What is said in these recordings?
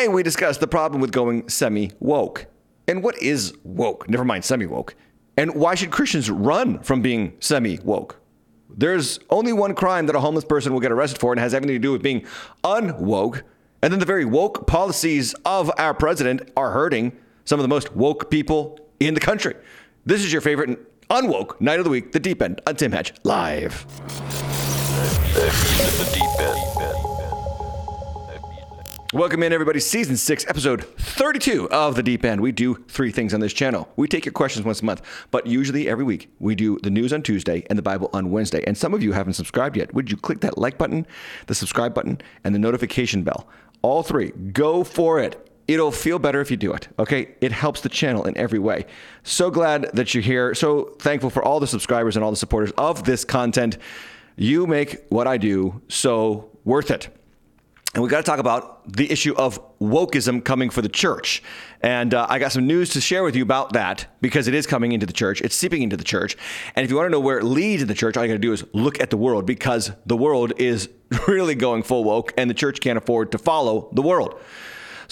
Today, we discuss the problem with going semi woke. And what is woke? Never mind semi woke. And why should Christians run from being semi woke? There's only one crime that a homeless person will get arrested for and has everything to do with being unwoke. And then the very woke policies of our president are hurting some of the most woke people in the country. This is your favorite unwoke night of the week, the deep end on Tim Hatch live. The deep end. Welcome in, everybody. Season 6, episode 32 of The Deep End. We do three things on this channel. We take your questions once a month, but usually every week we do the news on Tuesday and the Bible on Wednesday. And some of you haven't subscribed yet. Would you click that like button, the subscribe button, and the notification bell? All three. Go for it. It'll feel better if you do it, okay? It helps the channel in every way. So glad that you're here. So thankful for all the subscribers and all the supporters of this content. You make what I do so worth it. And we got to talk about the issue of wokeism coming for the church. And uh, I got some news to share with you about that because it is coming into the church. It's seeping into the church. And if you want to know where it leads in the church, all you got to do is look at the world because the world is really going full woke and the church can't afford to follow the world.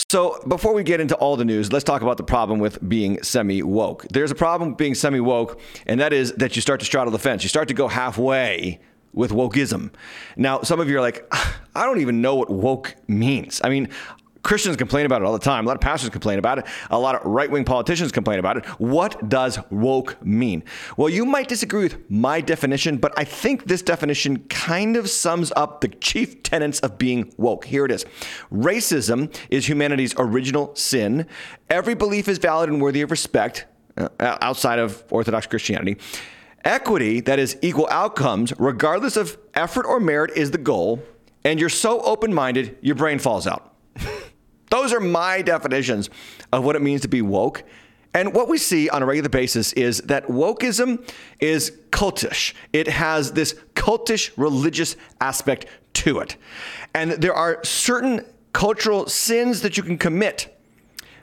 So, before we get into all the news, let's talk about the problem with being semi woke. There's a problem with being semi woke, and that is that you start to straddle the fence. You start to go halfway with wokeism. Now, some of you are like, I don't even know what woke means. I mean, Christians complain about it all the time. A lot of pastors complain about it. A lot of right wing politicians complain about it. What does woke mean? Well, you might disagree with my definition, but I think this definition kind of sums up the chief tenets of being woke. Here it is Racism is humanity's original sin. Every belief is valid and worthy of respect uh, outside of Orthodox Christianity. Equity, that is equal outcomes, regardless of effort or merit, is the goal. And you're so open minded, your brain falls out. Those are my definitions of what it means to be woke. And what we see on a regular basis is that wokeism is cultish. It has this cultish religious aspect to it. And there are certain cultural sins that you can commit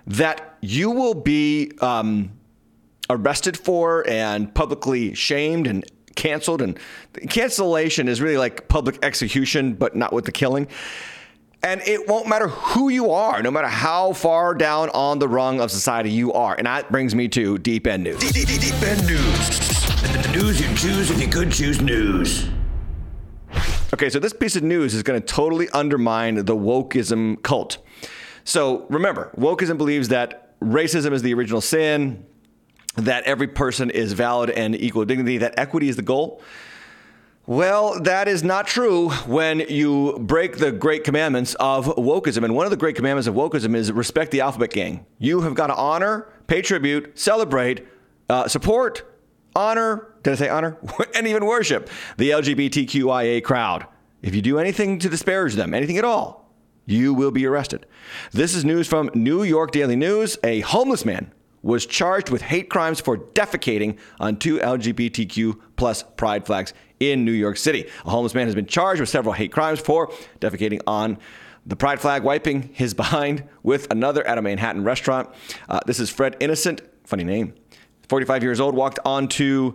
that you will be um, arrested for and publicly shamed and canceled. And cancellation is really like public execution, but not with the killing. And it won't matter who you are, no matter how far down on the rung of society you are. And that brings me to Deep End News. Deep, deep, deep end news. The news you choose if you could choose news. Okay, so this piece of news is going to totally undermine the wokeism cult. So remember, wokeism believes that racism is the original sin, that every person is valid and equal dignity, that equity is the goal. Well, that is not true when you break the great commandments of wokeism. And one of the great commandments of wokeism is respect the alphabet gang. You have got to honor, pay tribute, celebrate, uh, support, honor, did I say honor? and even worship the LGBTQIA crowd. If you do anything to disparage them, anything at all, you will be arrested. This is news from New York Daily News. A homeless man was charged with hate crimes for defecating on two LGBTQ plus pride flags in New York City. A homeless man has been charged with several hate crimes for defecating on the pride flag, wiping his behind with another at a Manhattan restaurant. Uh, this is Fred Innocent, funny name, 45 years old, walked onto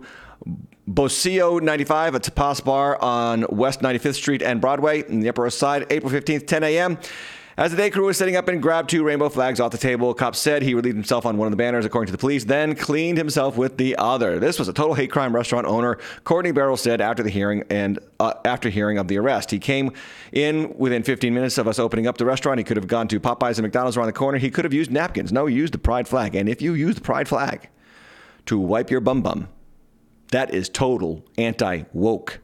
Buceo 95, a tapas bar on West 95th Street and Broadway in the Upper West Side, April 15th, 10 a.m. As the day crew was setting up and grabbed two rainbow flags off the table, cops said he relieved himself on one of the banners, according to the police, then cleaned himself with the other. This was a total hate crime restaurant owner. Courtney Barrow said after the hearing and uh, after hearing of the arrest, he came in within 15 minutes of us opening up the restaurant. He could have gone to Popeyes and McDonald's around the corner. He could have used napkins. No, he used the pride flag. And if you use the pride flag to wipe your bum bum, that is total anti woke.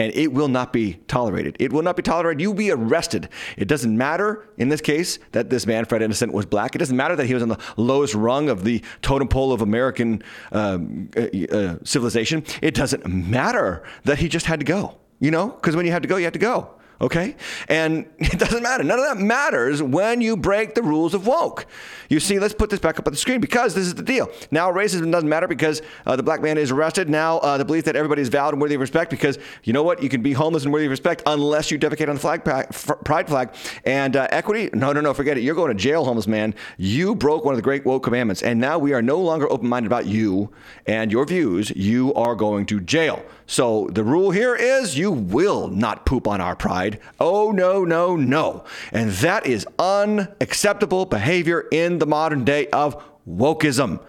And it will not be tolerated. It will not be tolerated. You'll be arrested. It doesn't matter in this case that this man, Fred Innocent, was black. It doesn't matter that he was on the lowest rung of the totem pole of American um, uh, uh, civilization. It doesn't matter that he just had to go, you know? Because when you have to go, you have to go. Okay? And it doesn't matter. None of that matters when you break the rules of woke. You see, let's put this back up on the screen because this is the deal. Now, racism doesn't matter because uh, the black man is arrested. Now, uh, the belief that everybody is valid and worthy of respect because you know what? You can be homeless and worthy of respect unless you defecate on the flag pride flag. And uh, equity? No, no, no, forget it. You're going to jail, homeless man. You broke one of the great woke commandments. And now we are no longer open minded about you and your views. You are going to jail. So the rule here is you will not poop on our pride. Oh, no, no, no. And that is unacceptable behavior in the modern day of wokeism.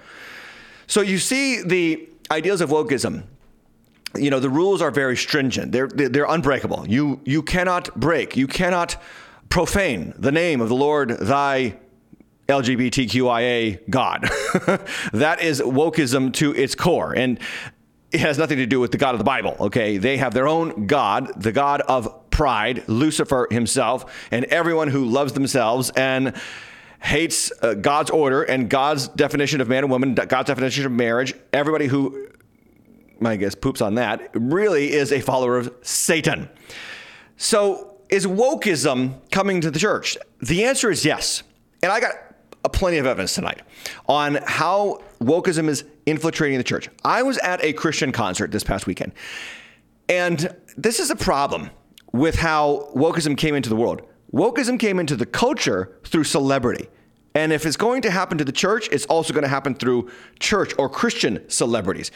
So you see the ideals of wokeism. You know, the rules are very stringent. They're, they're unbreakable. You, you cannot break, you cannot profane the name of the Lord thy LGBTQIA God. that is wokeism to its core. And it has nothing to do with the God of the Bible, okay? They have their own God, the God of pride, Lucifer himself, and everyone who loves themselves and hates uh, God's order and God's definition of man and woman, God's definition of marriage. Everybody who, I guess, poops on that really is a follower of Satan. So, is wokeism coming to the church? The answer is yes. And I got plenty of evidence tonight on how wokeism is infiltrating the church. I was at a Christian concert this past weekend, and this is a problem with how wokeism came into the world. Wokeism came into the culture through celebrity. And if it's going to happen to the church, it's also going to happen through church or Christian celebrities.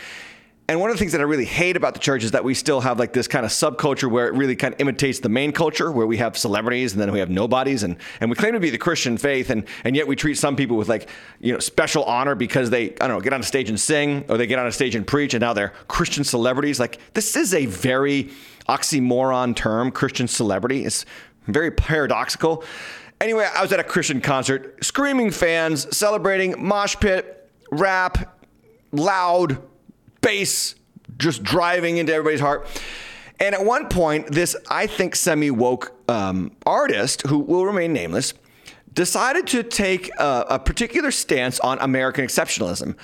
And one of the things that I really hate about the church is that we still have like this kind of subculture where it really kind of imitates the main culture, where we have celebrities and then we have nobodies, and, and we claim to be the Christian faith, and, and yet we treat some people with like you know special honor because they I don't know get on a stage and sing, or they get on a stage and preach, and now they're Christian celebrities. Like this is a very oxymoron term, Christian celebrity. It's very paradoxical. Anyway, I was at a Christian concert, screaming fans, celebrating, mosh pit, rap, loud bass just driving into everybody's heart. And at one point, this, I think, semi woke um, artist, who will remain nameless, decided to take a, a particular stance on American exceptionalism.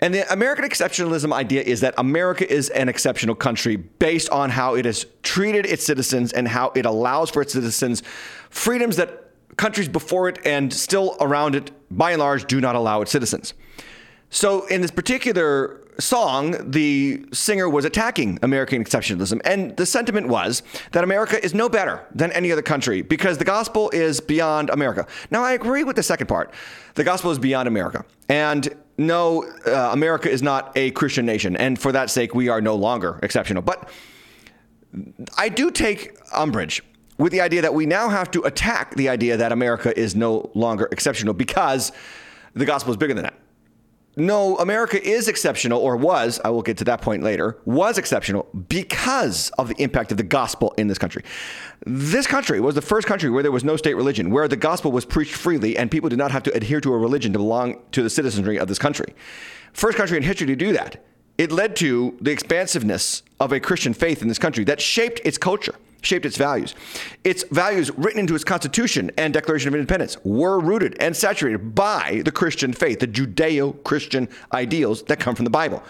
And the American exceptionalism idea is that America is an exceptional country based on how it has treated its citizens and how it allows for its citizens freedoms that countries before it and still around it, by and large, do not allow its citizens. So, in this particular song, the singer was attacking American exceptionalism. And the sentiment was that America is no better than any other country because the gospel is beyond America. Now, I agree with the second part. The gospel is beyond America. And no, uh, America is not a Christian nation. And for that sake, we are no longer exceptional. But I do take umbrage with the idea that we now have to attack the idea that America is no longer exceptional because the gospel is bigger than that no, America is exceptional, or was, I will get to that point later, was exceptional because of the impact of the gospel in this country. This country was the first country where there was no state religion, where the gospel was preached freely and people did not have to adhere to a religion to belong to the citizenry of this country. First country in history to do that. It led to the expansiveness of a Christian faith in this country that shaped its culture shaped its values. Its values, written into its Constitution and Declaration of Independence, were rooted and saturated by the Christian faith, the Judeo Christian ideals that come from the Bible.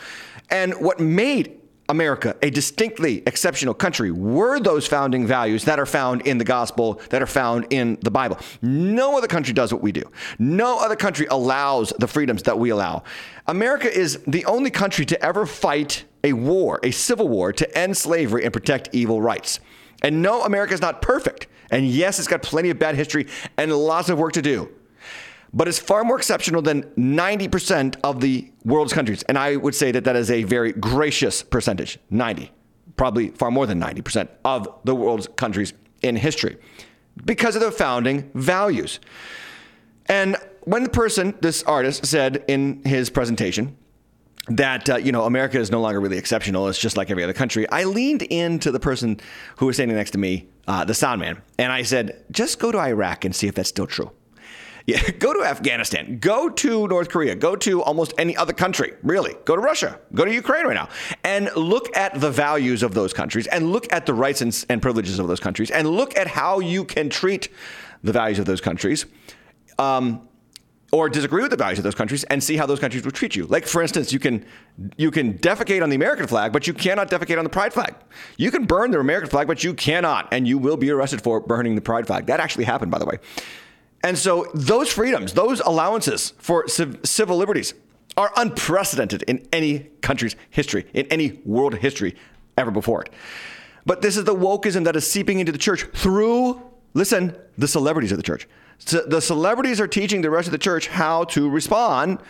And what made America a distinctly exceptional country were those founding values that are found in the gospel, that are found in the Bible. No other country does what we do. No other country allows the freedoms that we allow. America is the only country to ever fight a war, a civil war, to end slavery and protect evil rights. And no, America is not perfect. And yes, it's got plenty of bad history and lots of work to do. But it's far more exceptional than 90% of the world's countries. And I would say that that is a very gracious percentage 90, probably far more than 90% of the world's countries in history because of their founding values. And when the person, this artist, said in his presentation, that uh, you know America is no longer really exceptional. It's just like every other country. I leaned into the person who was standing next to me, uh, the sound man, and I said, "Just go to Iraq and see if that's still true." Yeah, go to Afghanistan, go to North Korea, go to almost any other country, really. Go to Russia, go to Ukraine right now, and look at the values of those countries, and look at the rights and, and privileges of those countries, and look at how you can treat the values of those countries. Um, or disagree with the values of those countries and see how those countries will treat you. Like for instance, you can you can defecate on the American flag, but you cannot defecate on the pride flag. You can burn the American flag, but you cannot, and you will be arrested for burning the pride flag. That actually happened, by the way. And so those freedoms, those allowances for civil liberties are unprecedented in any country's history, in any world history ever before it. But this is the wokeism that is seeping into the church through, listen, the celebrities of the church. The celebrities are teaching the rest of the church how to respond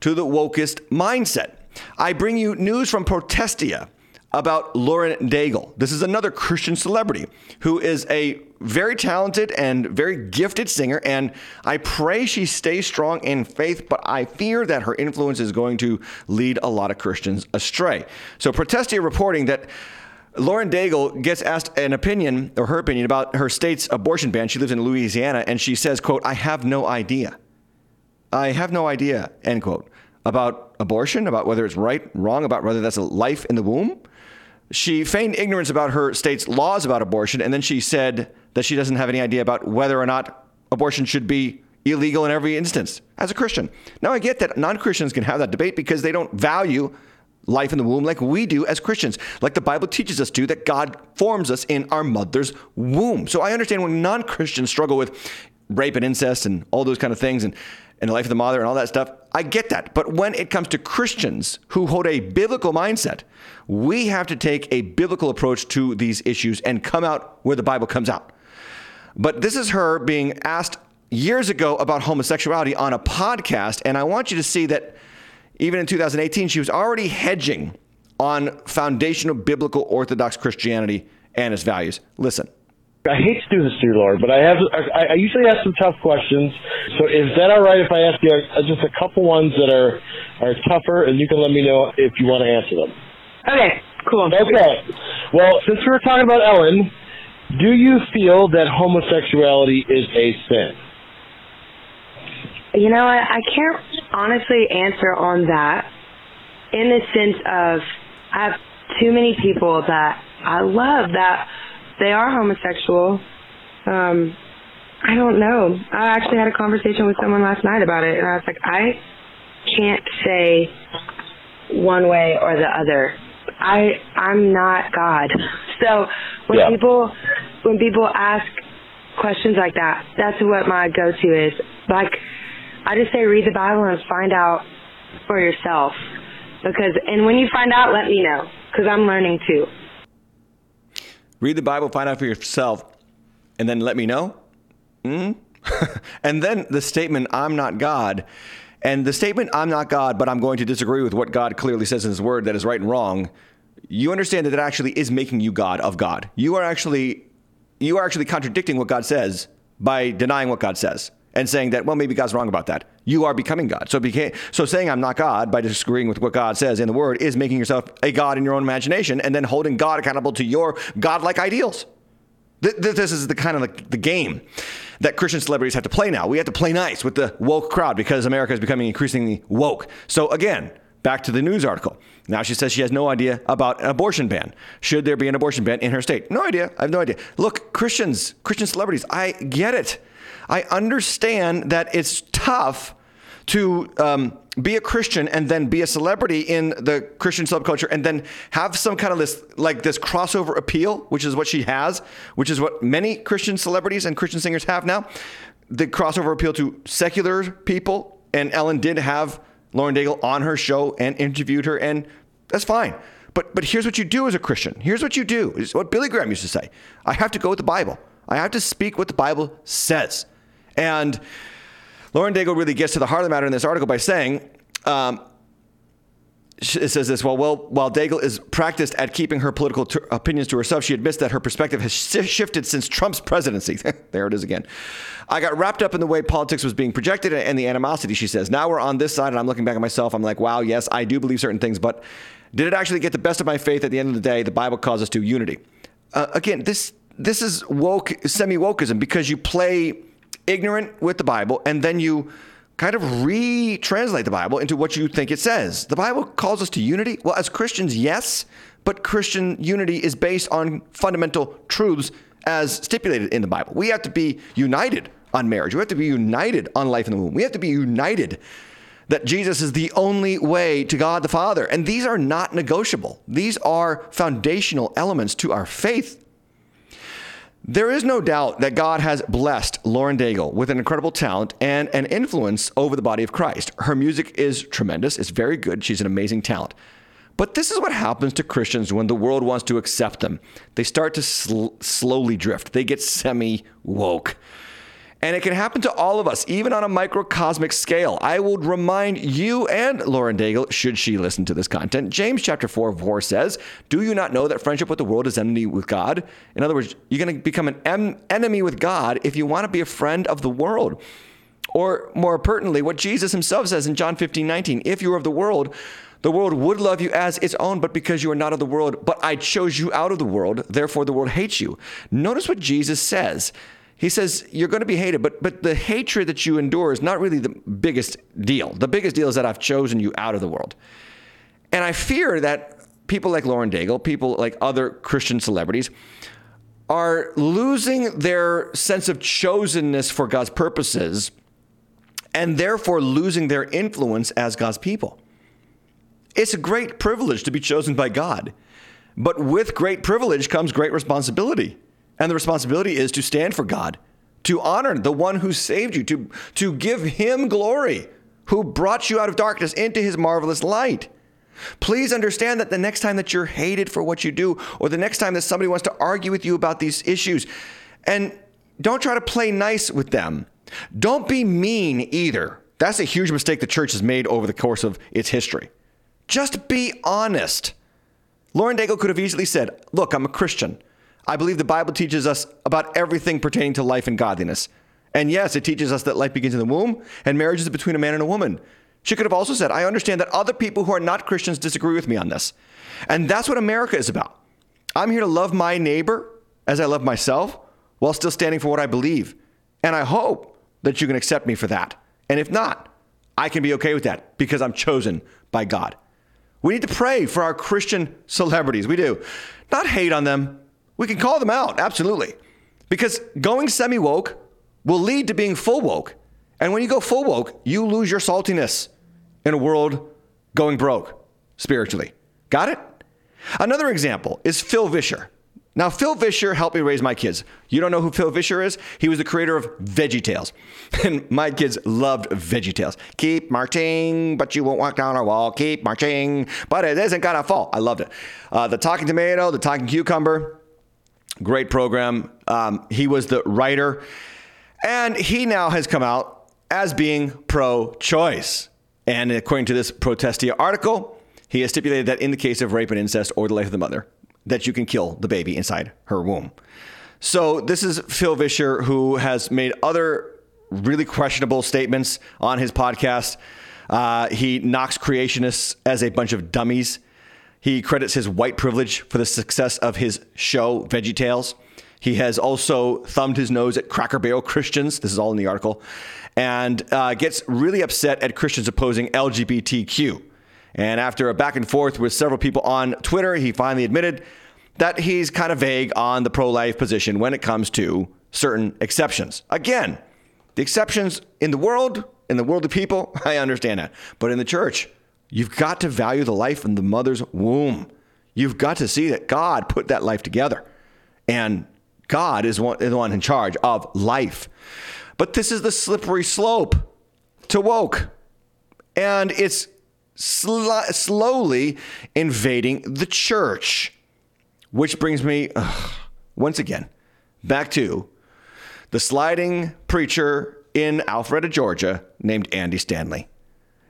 to the wokest mindset. I bring you news from Protestia, about Lauren Daigle. This is another Christian celebrity who is a very talented and very gifted singer, and I pray she stays strong in faith, but I fear that her influence is going to lead a lot of Christians astray. So, Protestia reporting that Lauren Daigle gets asked an opinion or her opinion about her state's abortion ban. She lives in Louisiana, and she says, "quote I have no idea. I have no idea." End quote about abortion, about whether it's right, wrong, about whether that's a life in the womb. She feigned ignorance about her state's laws about abortion, and then she said that she doesn't have any idea about whether or not abortion should be illegal in every instance as a Christian. Now, I get that non Christians can have that debate because they don't value life in the womb like we do as Christians, like the Bible teaches us to, that God forms us in our mother's womb. So I understand when non Christians struggle with rape and incest and all those kind of things and, and the life of the mother and all that stuff. I get that. But when it comes to Christians who hold a biblical mindset, we have to take a biblical approach to these issues and come out where the Bible comes out. But this is her being asked years ago about homosexuality on a podcast. And I want you to see that even in 2018, she was already hedging on foundational biblical Orthodox Christianity and its values. Listen. I hate to do this to you, Lauren, but I have I, I usually ask some tough questions. So is that all right if I ask you uh, just a couple ones that are are tougher, and you can let me know if you want to answer them? Okay, cool. Okay. Well, since we were talking about Ellen, do you feel that homosexuality is a sin? You know, I, I can't honestly answer on that in the sense of I have too many people that I love that they are homosexual. Um, I don't know. I actually had a conversation with someone last night about it, and I was like, I can't say one way or the other. I I'm not God. So when Yeah. people when people ask questions like that, that's what my go-to is. Like I just say read the Bible and find out for yourself. Because and when you find out, let me know because I'm learning too. Read the Bible, find out for yourself, and then let me know. Mm? and then the statement, I'm not God. And the statement, I'm not God, but I'm going to disagree with what God clearly says in His Word that is right and wrong. You understand that that actually is making you God of God. You are actually, you are actually contradicting what God says by denying what God says and saying that, well, maybe God's wrong about that. You are becoming God. So, so saying I'm not God by disagreeing with what God says in the Word is making yourself a God in your own imagination and then holding God accountable to your godlike ideals. Th- th- This is the kind of the, the game that Christian celebrities have to play now. We have to play nice with the woke crowd because America is becoming increasingly woke. So again, back to the news article. Now she says she has no idea about an abortion ban. Should there be an abortion ban in her state? No idea. I have no idea. Look, Christians, Christian celebrities, I get it. I understand that it's tough to um, be a Christian and then be a celebrity in the Christian subculture and then have some kind of this like this crossover appeal, which is what she has, which is what many Christian celebrities and Christian singers have now. The crossover appeal to secular people, and Ellen did have Lauren Daigle on her show and interviewed her, and that's fine. But but here's what you do as a Christian. Here's what you do. Is what Billy Graham used to say. I have to go with the Bible. I have to speak what the Bible says. And Lauren Daigle really gets to the heart of the matter in this article by saying, um, it says this well, while Daigle is practiced at keeping her political opinions to herself, she admits that her perspective has shi shifted since Trump's presidency. there it is again. I got wrapped up in the way politics was being projected and the animosity, she says. Now we're on this side, and I'm looking back at myself. I'm like, wow, yes, I do believe certain things, but did it actually get the best of my faith at the end of the day? The Bible calls us to unity. Uh, again, this this is woke, semi wokeism because you play ignorant with the Bible and then you kind of retranslate the Bible into what you think it says. The Bible calls us to unity. Well, as Christians, yes, but Christian unity is based on fundamental truths as stipulated in the Bible. We have to be united on marriage. We have to be united on life in the womb. We have to be united that Jesus is the only way to God the Father. And these are not negotiable. These are foundational elements to our faith. There is no doubt that God has blessed Lauren Daigle with an incredible talent and an influence over the body of Christ. Her music is tremendous, it's very good. She's an amazing talent. But this is what happens to Christians when the world wants to accept them. They start to sl- slowly drift, they get semi woke. And it can happen to all of us, even on a microcosmic scale. I would remind you and Lauren Daigle, should she listen to this content, James chapter 4, 4 says, Do you not know that friendship with the world is enmity with God? In other words, you're going to become an em- enemy with God if you want to be a friend of the world. Or more pertinently, what Jesus himself says in John 15, 19, If you are of the world, the world would love you as its own, but because you are not of the world, but I chose you out of the world, therefore the world hates you. Notice what Jesus says. He says you're going to be hated, but but the hatred that you endure is not really the biggest deal. The biggest deal is that I've chosen you out of the world. And I fear that people like Lauren Daigle, people like other Christian celebrities, are losing their sense of chosenness for God's purposes and therefore losing their influence as God's people. It's a great privilege to be chosen by God, but with great privilege comes great responsibility. And the responsibility is to stand for God, to honor the one who saved you, to, to give him glory, who brought you out of darkness into his marvelous light. Please understand that the next time that you're hated for what you do, or the next time that somebody wants to argue with you about these issues, and don't try to play nice with them. Don't be mean either. That's a huge mistake the church has made over the course of its history. Just be honest. Lauren Daigle could have easily said, Look, I'm a Christian. I believe the Bible teaches us about everything pertaining to life and godliness. And yes, it teaches us that life begins in the womb and marriage is between a man and a woman. She could have also said, I understand that other people who are not Christians disagree with me on this. And that's what America is about. I'm here to love my neighbor as I love myself while still standing for what I believe. And I hope that you can accept me for that. And if not, I can be okay with that because I'm chosen by God. We need to pray for our Christian celebrities. We do. Not hate on them, we can call them out, absolutely. Because going semi woke will lead to being full woke. And when you go full woke, you lose your saltiness in a world going broke spiritually. Got it? Another example is Phil Vischer. Now, Phil Vischer helped me raise my kids. You don't know who Phil Vischer is? He was the creator of Veggie Tales. And my kids loved Veggie Tales. Keep marching, but you won't walk down our wall. Keep marching, but it isn't gonna fall. I loved it. Uh, the Talking Tomato, the Talking Cucumber, Great program. Um, he was the writer, and he now has come out as being pro choice. And according to this Protestia article, he has stipulated that in the case of rape and incest or the life of the mother, that you can kill the baby inside her womb. So this is Phil Vischer, who has made other really questionable statements on his podcast. Uh, he knocks creationists as a bunch of dummies. He credits his white privilege for the success of his show, Veggie Tales. He has also thumbed his nose at Cracker Barrel Christians. This is all in the article. And uh, gets really upset at Christians opposing LGBTQ. And after a back and forth with several people on Twitter, he finally admitted that he's kind of vague on the pro life position when it comes to certain exceptions. Again, the exceptions in the world, in the world of people, I understand that. But in the church, You've got to value the life in the mother's womb. You've got to see that God put that life together. And God is, one, is the one in charge of life. But this is the slippery slope to woke. And it's sl- slowly invading the church. Which brings me, ugh, once again, back to the sliding preacher in Alpharetta, Georgia, named Andy Stanley.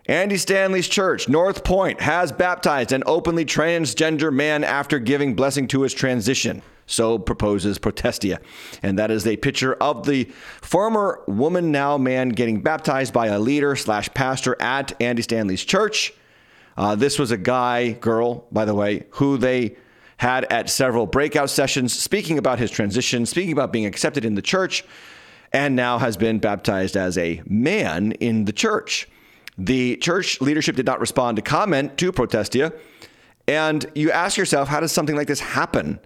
Andy Stanley's church, North Point, has baptized an openly transgender man after giving blessing to his transition. So proposes Protestia. And that is a picture of the former woman, now man, getting baptized by a leader slash pastor at Andy Stanley's church. Uh, this was a guy, girl, by the way, who they had at several breakout sessions speaking about his transition, speaking about being accepted in the church, and now has been baptized as a man in the church. The church leadership did not respond to comment to Protestia. And you ask yourself, how does something like this happen?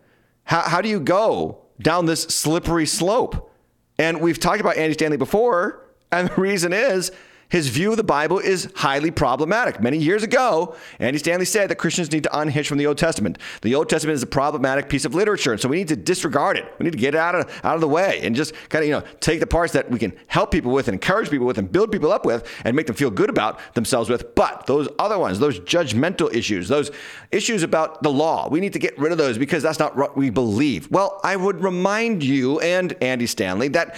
How, how do you go down this slippery slope? And we've talked about Andy Stanley before. And the reason is his view of the Bible is highly problematic. Many years ago, Andy Stanley said that Christians need to unhitch from the Old Testament. The Old Testament is a problematic piece of literature, and so we need to disregard it. We need to get it out of out of the way and just kind of you know take the parts that we can help people with and encourage people with and build people up with and make them feel good about themselves with. But those other ones, those judgmental issues, those issues about the law, we need to get rid of those because that's not what we believe. Well, I would remind you and Andy Stanley that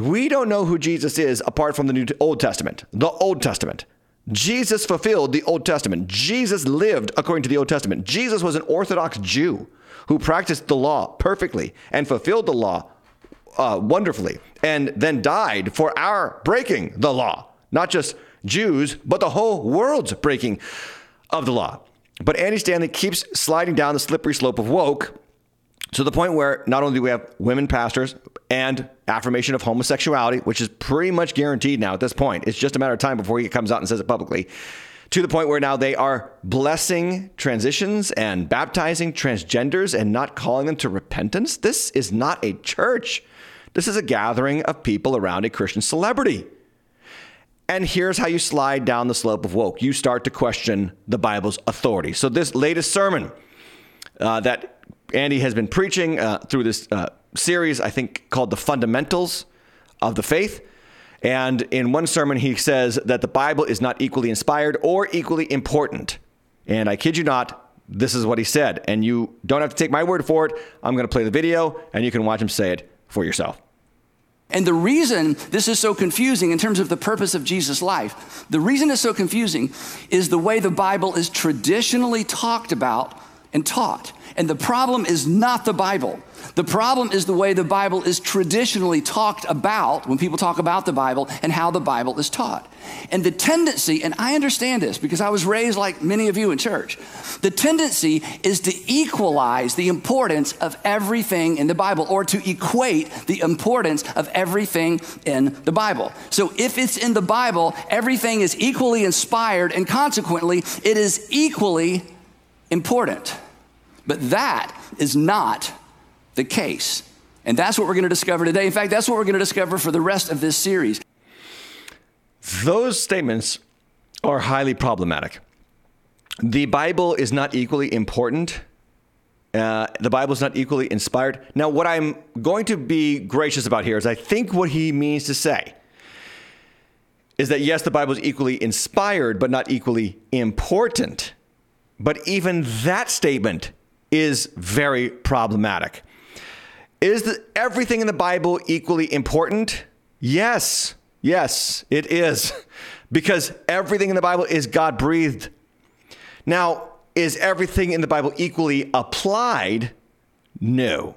We don't know who Jesus is apart from the New Old Testament, the Old Testament. Jesus fulfilled the Old Testament. Jesus lived according to the Old Testament. Jesus was an Orthodox Jew who practiced the law perfectly and fulfilled the law uh, wonderfully and then died for our breaking the law. Not just Jews, but the whole world's breaking of the law. But Andy Stanley keeps sliding down the slippery slope of woke to the point where not only do we have women pastors and affirmation of homosexuality, which is pretty much guaranteed now at this point, it's just a matter of time before he comes out and says it publicly, to the point where now they are blessing transitions and baptizing transgenders and not calling them to repentance. This is not a church. This is a gathering of people around a Christian celebrity. And here's how you slide down the slope of woke. You start to question the Bible's authority. So, this latest sermon uh, that Andy has been preaching uh, through this uh, series, I think called The Fundamentals of the Faith. And in one sermon, he says that the Bible is not equally inspired or equally important. And I kid you not, this is what he said. And you don't have to take my word for it. I'm going to play the video and you can watch him say it for yourself. And the reason this is so confusing in terms of the purpose of Jesus' life, the reason it's so confusing is the way the Bible is traditionally talked about and taught. And the problem is not the Bible. The problem is the way the Bible is traditionally talked about when people talk about the Bible and how the Bible is taught. And the tendency, and I understand this because I was raised like many of you in church, the tendency is to equalize the importance of everything in the Bible or to equate the importance of everything in the Bible. So if it's in the Bible, everything is equally inspired and consequently it is equally important. But that is not the case. And that's what we're going to discover today. In fact, that's what we're going to discover for the rest of this series. Those statements are highly problematic. The Bible is not equally important. Uh, the Bible is not equally inspired. Now, what I'm going to be gracious about here is I think what he means to say is that yes, the Bible is equally inspired, but not equally important. But even that statement is very problematic. Is the, everything in the Bible equally important? Yes, yes, it is. Because everything in the Bible is God breathed. Now, is everything in the Bible equally applied? No.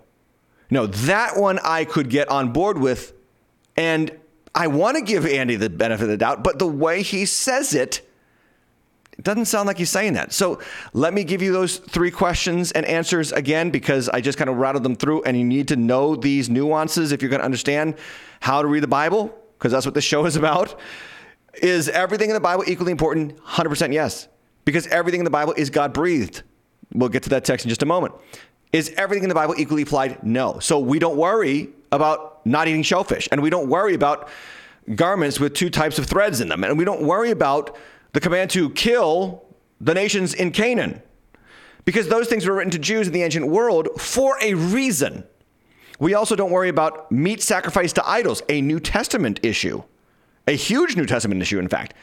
No, that one I could get on board with. And I want to give Andy the benefit of the doubt, but the way he says it, it doesn't sound like he's saying that. So let me give you those three questions and answers again because I just kind of rattled them through, and you need to know these nuances if you're going to understand how to read the Bible, because that's what this show is about. Is everything in the Bible equally important? 100% yes, because everything in the Bible is God breathed. We'll get to that text in just a moment. Is everything in the Bible equally applied? No. So we don't worry about not eating shellfish, and we don't worry about garments with two types of threads in them, and we don't worry about the command to kill the nations in Canaan, because those things were written to Jews in the ancient world for a reason. We also don't worry about meat sacrificed to idols, a New Testament issue, a huge New Testament issue, in fact.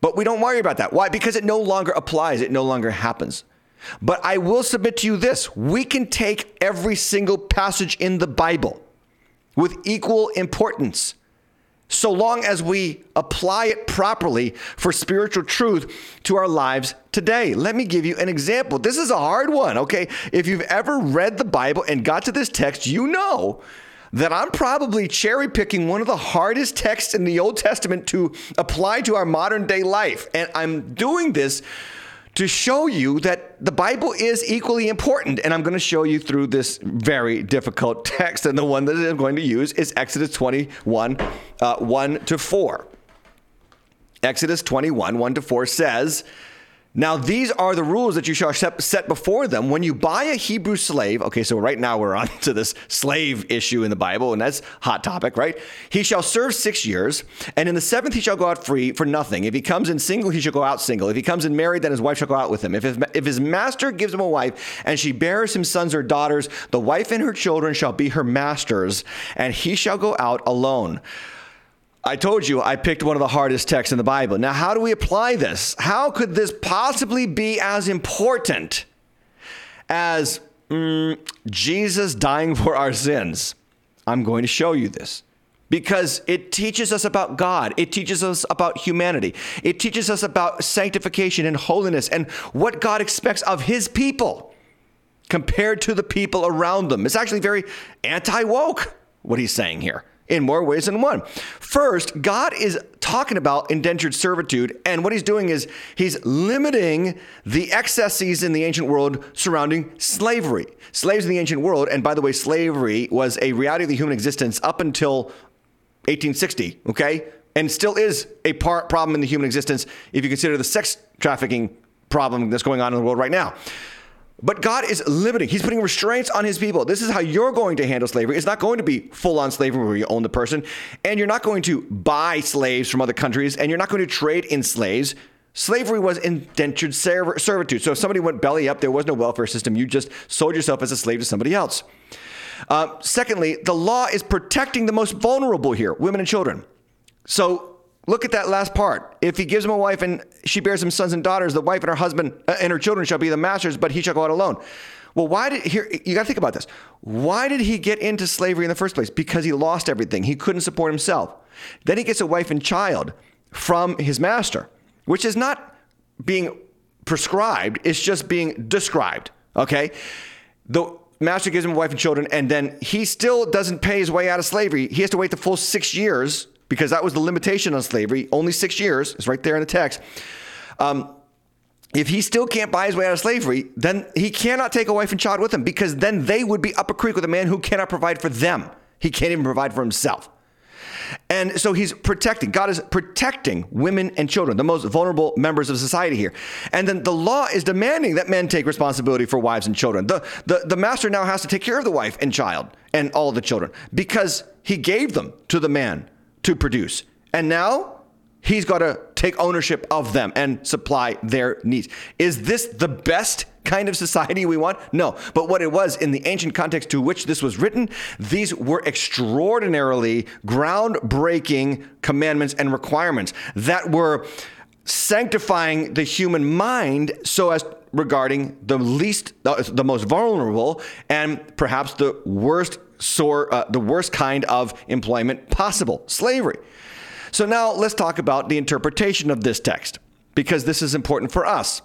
But we don't worry about that. Why? Because it no longer applies, it no longer happens. But I will submit to you this we can take every single passage in the Bible with equal importance so long as we apply it properly for spiritual truth to our lives today. Let me give you an example. This is a hard one, okay? If you've ever read the Bible and got to this text, you know that I'm probably cherry picking one of the hardest texts in the Old Testament to apply to our modern day life. And I'm doing this to show you that the Bible is equally important. And I'm going to show you through this very difficult text. And the one that I'm going to use is Exodus 21, uh, 1 to 4. Exodus 21, 1 to 4 says, now, these are the rules that you shall set before them when you buy a Hebrew slave. Okay, so right now we're on to this slave issue in the Bible, and that's hot topic, right? He shall serve six years, and in the seventh he shall go out free for nothing. If he comes in single, he shall go out single. If he comes in married, then his wife shall go out with him. If his, if his master gives him a wife, and she bears him sons or daughters, the wife and her children shall be her masters, and he shall go out alone. I told you I picked one of the hardest texts in the Bible. Now, how do we apply this? How could this possibly be as important as mm, Jesus dying for our sins? I'm going to show you this. because it teaches us about God. It teaches us about humanity. It teaches us about sanctification and holiness and what God expects of his people compared to the people around them. It's actually very anti woke, what he's saying here, in more ways than one. First, God is talking about indentured servitude, and what he's doing is he's limiting the excesses in the ancient world surrounding slavery. Slaves in the ancient world, and by the way, slavery was a reality of the human existence up until 1860, okay? And still is a part problem in the human existence if you consider the sex trafficking problem that's going on in the world right now. But God is limiting. He's putting restraints on his people. This is how you're going to handle slavery. It's not going to be full on slavery where you own the person, and you're not going to buy slaves from other countries, and you're not going to trade in slaves. Slavery was indentured servitude. So if somebody went belly up, there was no welfare system. You just sold yourself as a slave to somebody else. Uh, secondly, the law is protecting the most vulnerable here women and children. So look at that last part. If he gives him a wife and she bears him sons and daughters, the wife and her husband uh, and her children shall be the masters, but he shall go out alone. Well, why did here you got to think about this. Why did he get into slavery in the first place? Because he lost everything. He couldn't support himself. Then he gets a wife and child from his master, which is not being prescribed, it's just being described, okay? The master gives him a wife and children, and then he still doesn't pay his way out of slavery. He has to wait the full six years because that was the limitation on slavery. Only six years, is right there in the text. Um, if he still can't buy his way out of slavery, then he cannot take a wife and child with him because then they would be up a creek with a man who cannot provide for them. He can't even provide for himself. And so he's protecting, God is protecting women and children, the most vulnerable members of society here. And then the law is demanding that men take responsibility for wives and children. The, the, the master now has to take care of the wife and child and all the children because he gave them to the man to produce. And now he's got to take ownership of them and supply their needs. Is this the best kind of society we want? No. But what it was in the ancient context to which this was written, these were extraordinarily groundbreaking commandments and requirements that were sanctifying the human mind so as regarding the least the most vulnerable and perhaps the worst sore, uh, the worst kind of employment possible slavery so now let's talk about the interpretation of this text because this is important for us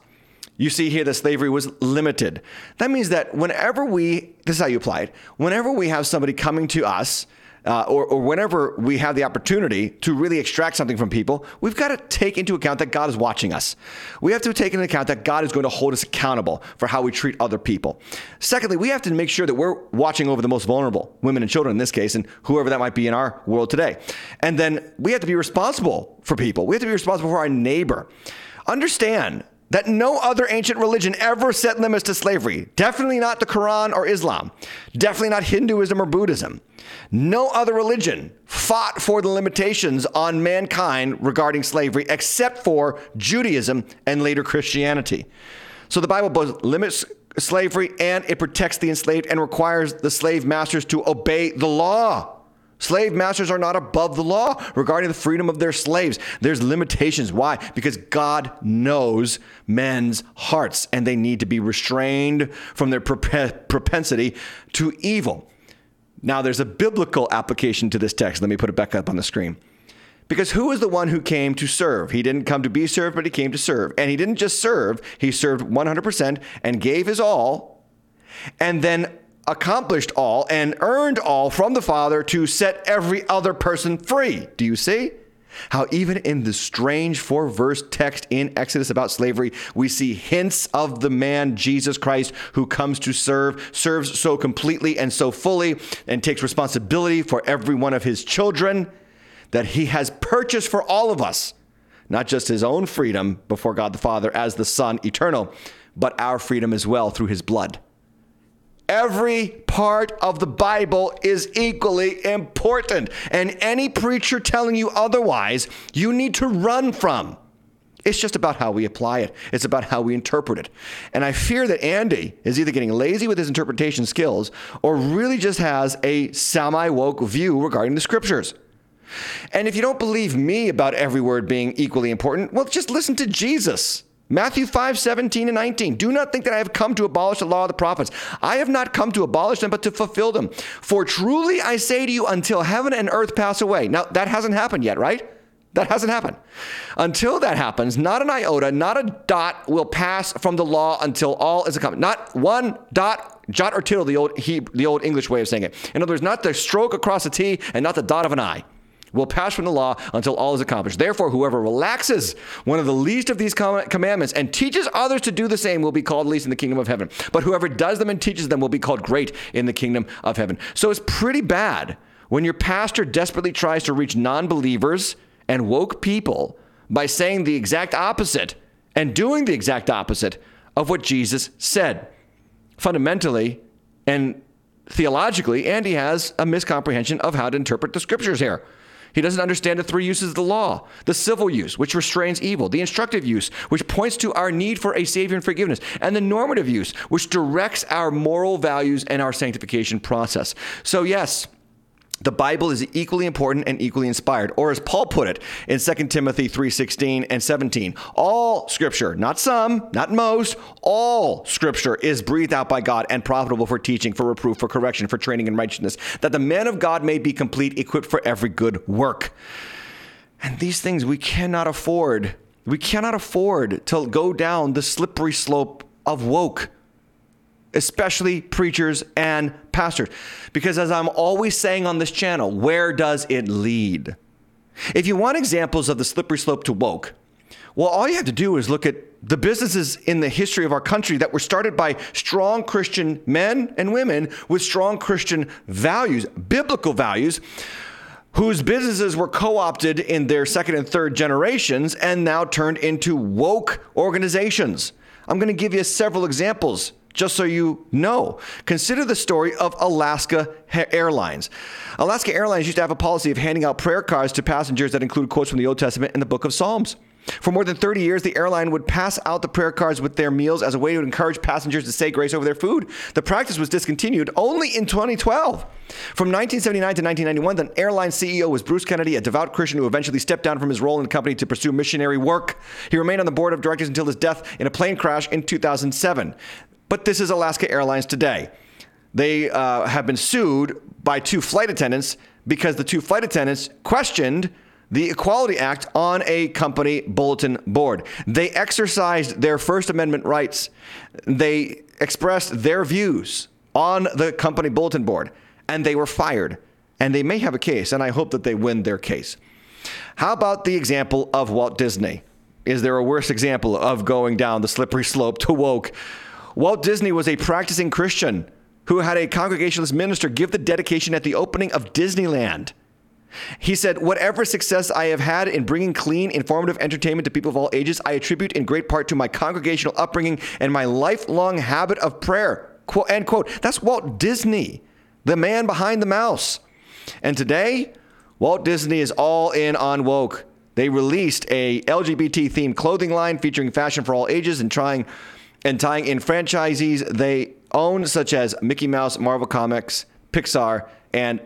you see here that slavery was limited. That means that whenever we, this is how you apply it, whenever we have somebody coming to us, uh, or, or, whenever we have the opportunity to really extract something from people, we've got to take into account that God is watching us. We have to take into account that God is going to hold us accountable for how we treat other people. Secondly, we have to make sure that we're watching over the most vulnerable, women and children in this case, and whoever that might be in our world today. And then we have to be responsible for people. We have to be responsible for our neighbor. Understand that no other ancient religion ever set limits to slavery. Definitely not the Quran or Islam. Definitely not Hinduism or Buddhism. No other religion fought for the limitations on mankind regarding slavery except for Judaism and later Christianity. So the Bible both limits slavery and it protects the enslaved and requires the slave masters to obey the law. Slave masters are not above the law regarding the freedom of their slaves. There's limitations. Why? Because God knows men's hearts and they need to be restrained from their propensity to evil. Now, there's a biblical application to this text. Let me put it back up on the screen. Because who is the one who came to serve? He didn't come to be served, but he came to serve. And he didn't just serve, he served 100% and gave his all. And then accomplished all and earned all from the Father to set every other person free. Do you see? How even in the strange four verse text in Exodus about slavery, we see hints of the man Jesus Christ who comes to serve, serves so completely and so fully, and takes responsibility for every one of his children that he has purchased for all of us, not just his own freedom before God the Father as the Son eternal, but our freedom as well through his blood. Every part of the Bible is equally important. And any preacher telling you otherwise, you need to run from. It's just about how we apply it. It's about how we interpret it. And I fear that Andy is either getting lazy with his interpretation skills or really just has a semi woke view regarding the scriptures. And if you don't believe me about every word being equally important, well, just listen to Jesus. Matthew 5, 17 and 19. Do not think that I have come to abolish the law of the prophets. I have not come to abolish them, but to fulfill them. For truly I say to you, until heaven and earth pass away. Now, that hasn't happened yet, right? That hasn't happened. Until that happens, not an iota, not a dot will pass from the law until all is accomplished. Not one dot, jot or tittle, the old, he, the old English way of saying it. In other words, not the stroke across a T and not the dot of an I will pass from the law until all is accomplished. Therefore, whoever relaxes one of the least of these commandments and teaches others to do the same will be called least in the kingdom of heaven. But whoever does them and teaches them will be called great in the kingdom of heaven. So it's pretty bad when your pastor desperately tries to reach non believers and woke people by saying the exact opposite and doing the exact opposite of what Jesus said. Fundamentally and theologically, Andy has a miscomprehension of how to interpret the scriptures here. He doesn't understand the three uses of the law the civil use, which restrains evil, the instructive use, which points to our need for a Savior and forgiveness, and the normative use, which directs our moral values and our sanctification process. So, yes, the Bible is equally important and equally inspired, or as Paul put it in 2 Timothy 3:16 and 17, all scripture, not some, not most, all scripture is breathed out by God and profitable for teaching, for reproof, for correction, for training in righteousness, that the man of God may be complete, equipped for every good work. And these things we cannot afford. We cannot afford to go down the slippery slope of woke especially preachers and pastors. Because as I'm always saying on this channel, where does it lead? If you want examples of the slippery slope to woke, well, all you have to do is look at the businesses in the history of our country that were started by strong Christian men and women with strong Christian values, biblical values, whose businesses were co opted in their second and third generations and now turned into woke organizations. I'm going to give you several examples just so you know. Consider the story of Alaska Airlines. Alaska Airlines used to have a policy of handing out prayer cards to passengers that included quotes from the Old Testament and the book of Psalms. For more than 30 years, the airline would pass out the prayer cards with their meals as a way to encourage passengers to say grace over their food. The practice was discontinued only in 2012. From 1979 to 1991, the airline CEO was Bruce Kennedy, a devout Christian who eventually stepped down from his role in the company to pursue missionary work. He remained on the board of directors until his death in a plane crash in 2007. But this is Alaska Airlines today. They uh, have been sued by two flight attendants because the two flight attendants questioned the Equality Act on a company bulletin board. They exercised their First Amendment rights. They expressed their views on the company bulletin board, and they were fired. And they may have a case, and I hope that they win their case. How about the example of Walt Disney? Is there a worse example of going down the slippery slope to woke? Walt Disney was a practicing Christian who had a Congregationalist minister give the dedication at the opening of Disneyland. He said, Whatever success I have had in bringing clean, informative entertainment to people of all ages, I attribute in great part to my congregational upbringing and my lifelong habit of prayer. Quote, end quote. That's Walt Disney, the man behind the mouse. And today, Walt Disney is all in on woke. They released a LGBT themed clothing line featuring fashion for all ages and trying and tying in franchisees they own, such as Mickey Mouse, Marvel Comics, Pixar, and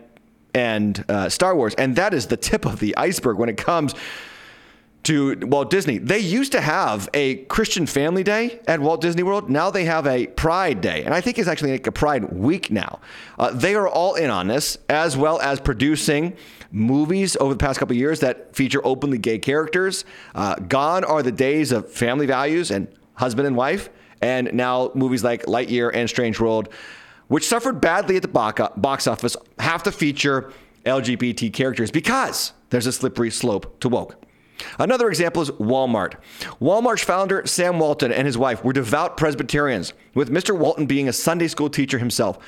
and uh, Star Wars. And that is the tip of the iceberg when it comes to Walt Disney. They used to have a Christian Family Day at Walt Disney World. Now they have a Pride Day, and I think it's actually like a Pride Week now. Uh, they are all in on this, as well as producing movies over the past couple years that feature openly gay characters. Uh, gone are the days of family values and husband and wife and now movies like Lightyear and Strange World, which suffered badly at the box office, have to feature LGBT characters because there's a slippery slope to woke. Another example is Walmart. Walmart's founder, Sam Walton, and his wife were devout Presbyterians, with Mr. Walton being a Sunday school teacher himself.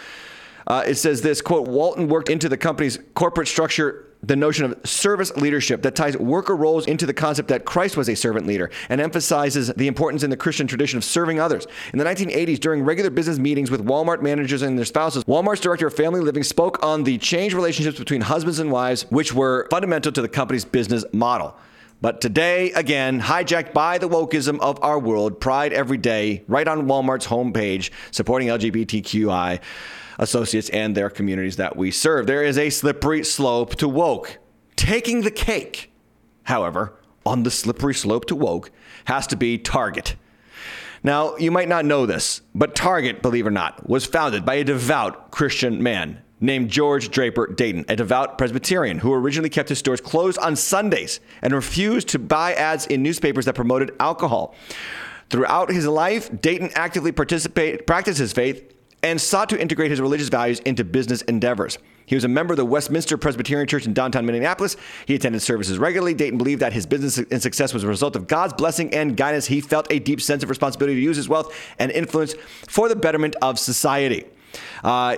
Uh, it says this quote Walton worked into the company's corporate structure the notion of service leadership that ties worker roles into the concept that Christ was a servant leader and emphasizes the importance in the Christian tradition of serving others. In the 1980s, during regular business meetings with Walmart managers and their spouses, Walmart's director of family living spoke on the changed relationships between husbands and wives, which were fundamental to the company's business model. But today, again, hijacked by the wokeism of our world, Pride every day, right on Walmart's homepage, supporting LGBTQI associates and their communities that we serve. There is a slippery slope to woke. Taking the cake, however, on the slippery slope to woke has to be Target. Now, you might not know this, but Target, believe it or not, was founded by a devout Christian man named George Draper Dayton, a devout Presbyterian who originally kept his stores closed on Sundays and refused to buy ads in newspapers that promoted alcohol. Throughout his life, Dayton actively practiced his faith and sought to integrate his religious values into business endeavors. He was a member of the Westminster Presbyterian Church in downtown Minneapolis. He attended services regularly. Dayton believed that his business and success was a result of God's blessing and guidance. He felt a deep sense of responsibility to use his wealth and influence for the betterment of society. Uh,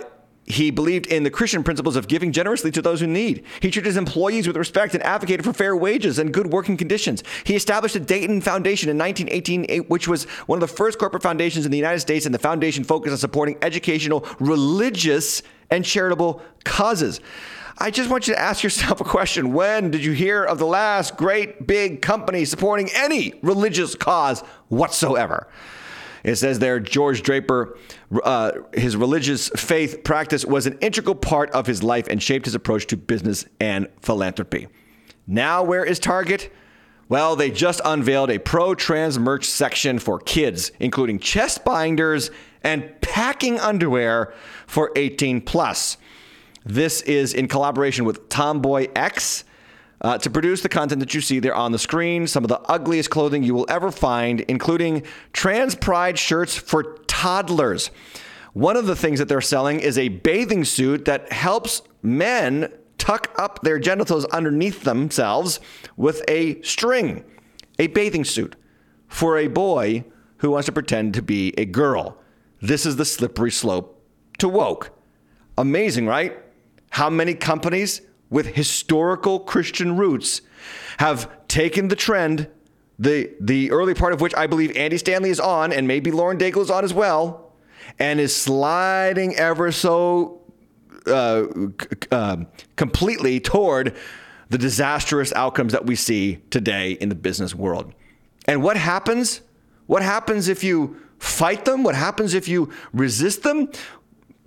he believed in the Christian principles of giving generously to those who need. He treated his employees with respect and advocated for fair wages and good working conditions. He established the Dayton Foundation in 1918, eh, which was one of the first corporate foundations in the United States, and the foundation focused on supporting educational, religious, and charitable causes. I just want you to ask yourself a question. When did you hear of the last great big company supporting any religious cause whatsoever? It says there, George Draper, uh, his religious faith practice was an integral part of his life and shaped his approach to business and philanthropy. Now, where is Target? Well, they just unveiled a pro trans merch section for kids, including chest binders and packing underwear for 18 plus. This is in collaboration with Tomboy X uh, to produce the content that you see there on the screen. Some of the ugliest clothing you will ever find, including trans pride shirts for toddlers. One of the things that they're selling is a bathing suit that helps men tuck up their genitals underneath themselves with a string, a bathing suit for a boy who wants to pretend to be a girl. This is the slippery slope to woke. Amazing, right? How many companies with historical Christian roots have taken the trend, the, the early part of which I believe Andy Stanley is on, and maybe Lauren Daigle is on as well, and is sliding ever so uh, uh, completely toward the disastrous outcomes that we see today in the business world. And what happens? What happens if you fight them? What happens if you resist them?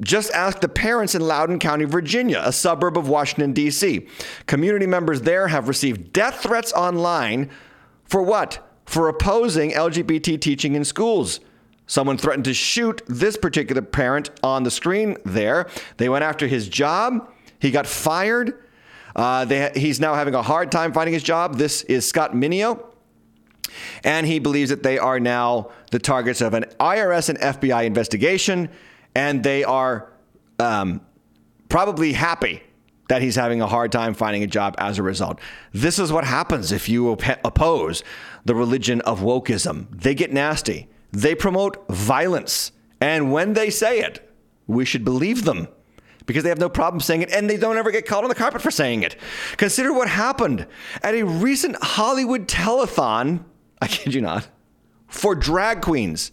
Just ask the parents in Loudoun County, Virginia, a suburb of Washington, D.C. Community members there have received death threats online for what? For opposing LGBT teaching in schools. Someone threatened to shoot this particular parent on the screen there. They went after his job. He got fired. Uh, they, he's now having a hard time finding his job. This is Scott Mineo. And he believes that they are now the targets of an IRS and FBI investigation and they are um, probably happy that he's having a hard time finding a job as a result. This is what happens if you op- oppose the religion of wokeism. They get nasty, they promote violence. And when they say it, we should believe them because they have no problem saying it and they don't ever get called on the carpet for saying it. Consider what happened at a recent Hollywood telethon, I kid you not, for drag queens.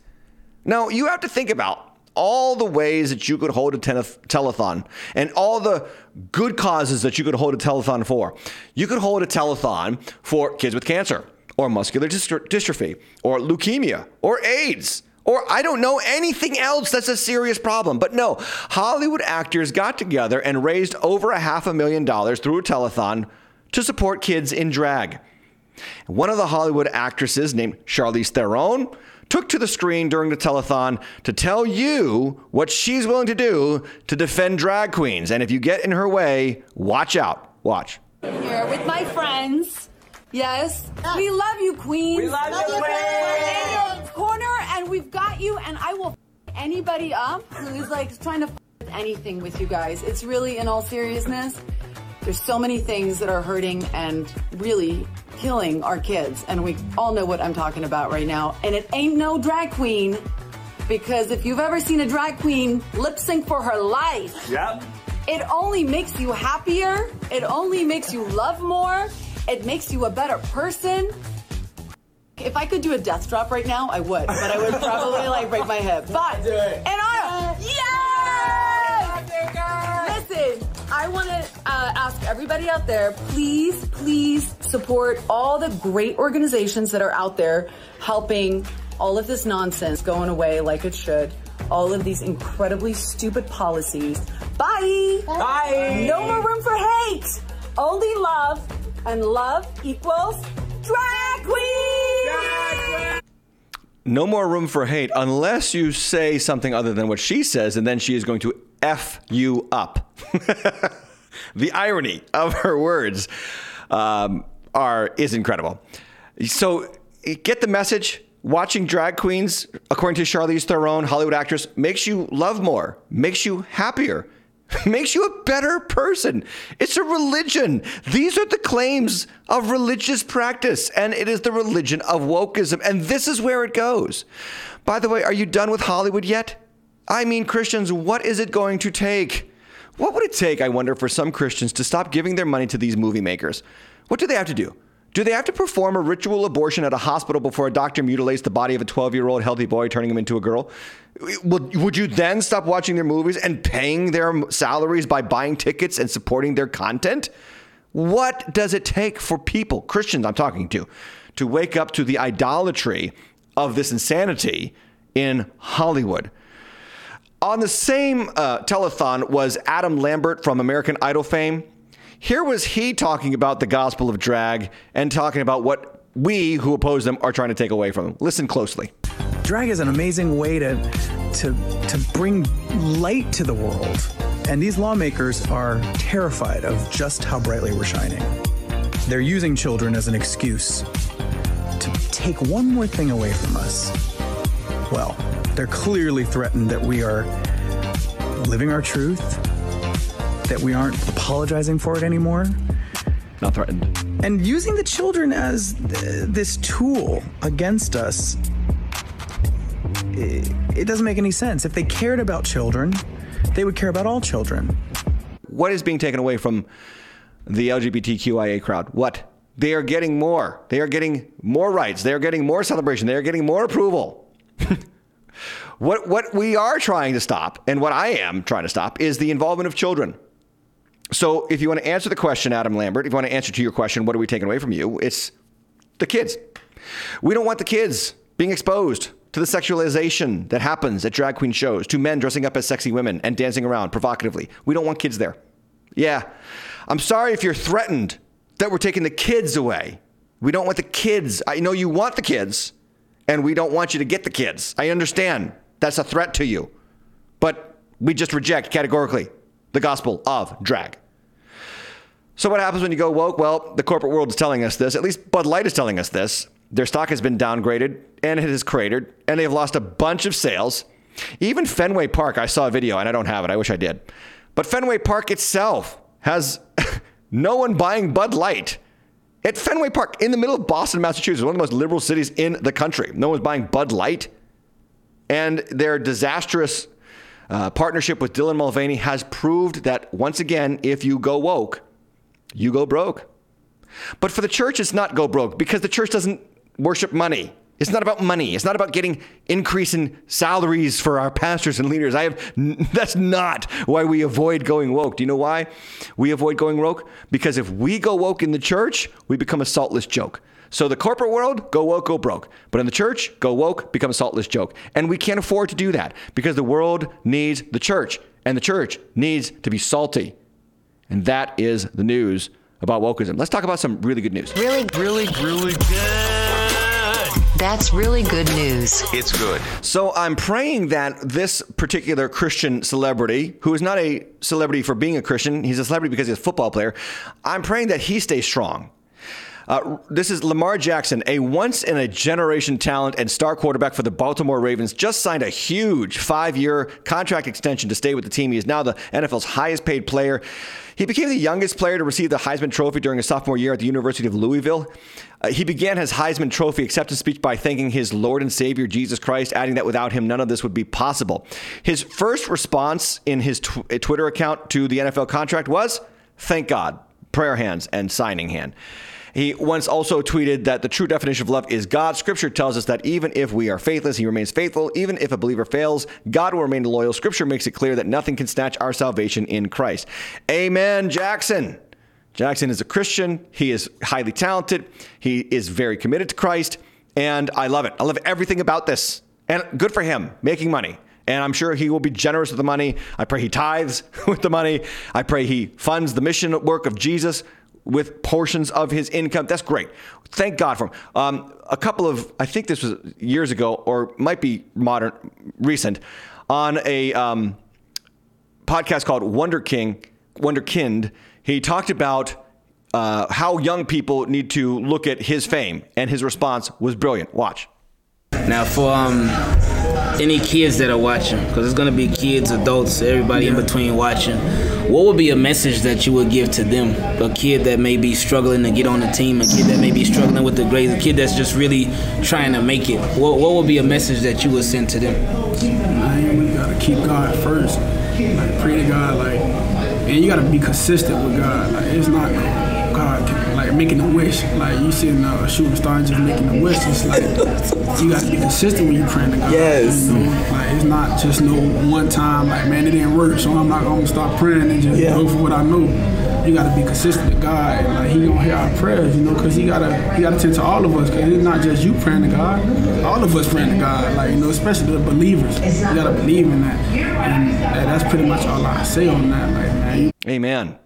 Now, you have to think about all the ways that you could hold a telethon and all the good causes that you could hold a telethon for. You could hold a telethon for kids with cancer or muscular dystrophy or leukemia or AIDS or I don't know anything else that's a serious problem. But no, Hollywood actors got together and raised over a half a million dollars through a telethon to support kids in drag. One of the Hollywood actresses named Charlize Theron took to the screen during the telethon to tell you what she's willing to do to defend drag queens. And if you get in her way, watch out. Watch. Here with my friends. Yes. We love you, Queens. We love, love you, We're in your corner, and we've got you, and I will anybody up who's like trying to anything with you guys. It's really, in all seriousness, there's so many things that are hurting and really killing our kids. And we all know what I'm talking about right now. And it ain't no drag queen because if you've ever seen a drag queen lip sync for her life, yep. it only makes you happier. It only makes you love more. It makes you a better person. If I could do a death drop right now, I would, but I would probably like break my hip. But and I, yes! Listen, I want to uh, ask everybody out there, please, please support all the great organizations that are out there helping all of this nonsense going away like it should. All of these incredibly stupid policies. Bye. Bye. No more room for hate. Only love, and love equals drag queen. no more room for hate unless you say something other than what she says, and then she is going to F you up. the irony of her words um, are is incredible. So get the message. Watching drag queens, according to Charlize Theron, Hollywood actress, makes you love more, makes you happier, makes you a better person. It's a religion. These are the claims of religious practice, and it is the religion of wokeism. And this is where it goes. By the way, are you done with Hollywood yet? I mean, Christians, what is it going to take? What would it take, I wonder, for some Christians to stop giving their money to these movie makers? What do they have to do? Do they have to perform a ritual abortion at a hospital before a doctor mutilates the body of a 12 year old healthy boy, turning him into a girl? Would you then stop watching their movies and paying their salaries by buying tickets and supporting their content? What does it take for people, Christians I'm talking to, to wake up to the idolatry of this insanity in Hollywood? On the same uh, telethon was Adam Lambert from American Idol fame. Here was he talking about the gospel of drag and talking about what we who oppose them are trying to take away from them. Listen closely. Drag is an amazing way to to to bring light to the world. And these lawmakers are terrified of just how brightly we're shining. They're using children as an excuse to take one more thing away from us. Well, they're clearly threatened that we are living our truth, that we aren't apologizing for it anymore. Not threatened. And using the children as th- this tool against us, it, it doesn't make any sense. If they cared about children, they would care about all children. What is being taken away from the LGBTQIA crowd? What? They are getting more. They are getting more rights. They are getting more celebration. They are getting more approval. what what we are trying to stop, and what I am trying to stop, is the involvement of children. So, if you want to answer the question, Adam Lambert, if you want to answer to your question, what are we taking away from you? It's the kids. We don't want the kids being exposed to the sexualization that happens at drag queen shows, to men dressing up as sexy women and dancing around provocatively. We don't want kids there. Yeah. I'm sorry if you're threatened that we're taking the kids away. We don't want the kids. I know you want the kids, and we don't want you to get the kids. I understand that's a threat to you. But we just reject categorically the gospel of drag. So, what happens when you go woke? Well, the corporate world is telling us this. At least Bud Light is telling us this. Their stock has been downgraded and it has cratered, and they've lost a bunch of sales. Even Fenway Park, I saw a video and I don't have it. I wish I did. But Fenway Park itself has no one buying Bud Light. At Fenway Park, in the middle of Boston, Massachusetts, one of the most liberal cities in the country, no one's buying Bud Light. And their disastrous uh, partnership with Dylan Mulvaney has proved that once again, if you go woke, you go broke. But for the church, it's not go broke because the church doesn't worship money. It's not about money. It's not about getting increase in salaries for our pastors and leaders. I have that's not why we avoid going woke. Do you know why we avoid going woke? Because if we go woke in the church, we become a saltless joke. So the corporate world, go woke, go broke. But in the church, go woke, become a saltless joke. And we can't afford to do that because the world needs the church, and the church needs to be salty. And that is the news about wokeism. Let's talk about some really good news. Really, really, really good. That's really good news. It's good. So I'm praying that this particular Christian celebrity, who is not a celebrity for being a Christian, he's a celebrity because he's a football player. I'm praying that he stays strong. Uh, this is Lamar Jackson, a once in a generation talent and star quarterback for the Baltimore Ravens, just signed a huge five year contract extension to stay with the team. He is now the NFL's highest paid player. He became the youngest player to receive the Heisman Trophy during his sophomore year at the University of Louisville. Uh, he began his Heisman Trophy acceptance speech by thanking his Lord and Savior Jesus Christ, adding that without him, none of this would be possible. His first response in his tw- Twitter account to the NFL contract was, Thank God, prayer hands and signing hand. He once also tweeted that the true definition of love is God. Scripture tells us that even if we are faithless, he remains faithful. Even if a believer fails, God will remain loyal. Scripture makes it clear that nothing can snatch our salvation in Christ. Amen, Jackson. Jackson is a Christian. He is highly talented. He is very committed to Christ. And I love it. I love everything about this. And good for him, making money. And I'm sure he will be generous with the money. I pray he tithes with the money. I pray he funds the mission work of Jesus with portions of his income. That's great. Thank God for him. Um, a couple of, I think this was years ago, or might be modern, recent, on a um, podcast called Wonder King, Wonderkind. He talked about uh, how young people need to look at his fame, and his response was brilliant. Watch. Now, for um, any kids that are watching, because it's going to be kids, adults, everybody in between watching, what would be a message that you would give to them? A kid that may be struggling to get on the team, a kid that may be struggling with the grades, a kid that's just really trying to make it. What, what would be a message that you would send to them? Man, we gotta keep God first. Like pray to God, like, and you gotta be consistent with God. Like it's not God like making a wish. Like you sitting uh, a shooting star and just making a wish. It's like you gotta be consistent when you praying to God. Yes. You know? Like it's not just no one time. Like man, it didn't work, so I'm not gonna stop praying and just Yeah. go for what I know. You gotta be consistent with God. Like He gonna hear our prayers, you know, because He gotta He gotta tend to all of us. Because it's not just you praying to God. All of us praying to God. Like you know, especially the believers. You gotta believe in that. And that's pretty much all I say on that. Like man, Amen.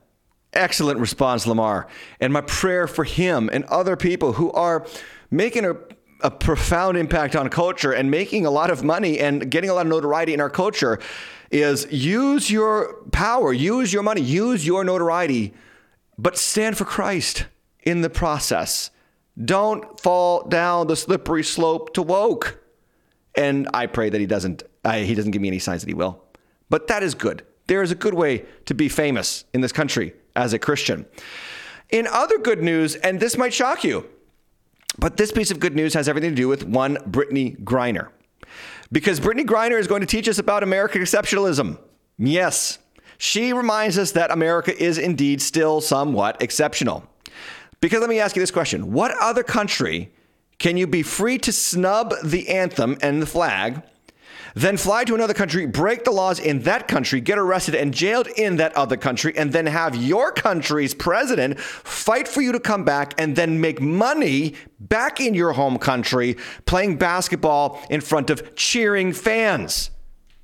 Excellent response, Lamar. And my prayer for him and other people who are making a, a profound impact on culture and making a lot of money and getting a lot of notoriety in our culture is use your power, use your money, use your notoriety, but stand for Christ in the process. Don't fall down the slippery slope to woke. And I pray that he doesn't. He doesn't give me any signs that he will. But that is good. There is a good way to be famous in this country as a Christian. In other good news, and this might shock you, but this piece of good news has everything to do with one Brittney Griner. Because Brittney Griner is going to teach us about American exceptionalism. Yes, she reminds us that America is indeed still somewhat exceptional. Because let me ask you this question What other country can you be free to snub the anthem and the flag, then fly to another country, break the laws in that country, get arrested and jailed in that other country, and then have your country's president fight for you to come back and then make money back in your home country playing basketball in front of cheering fans?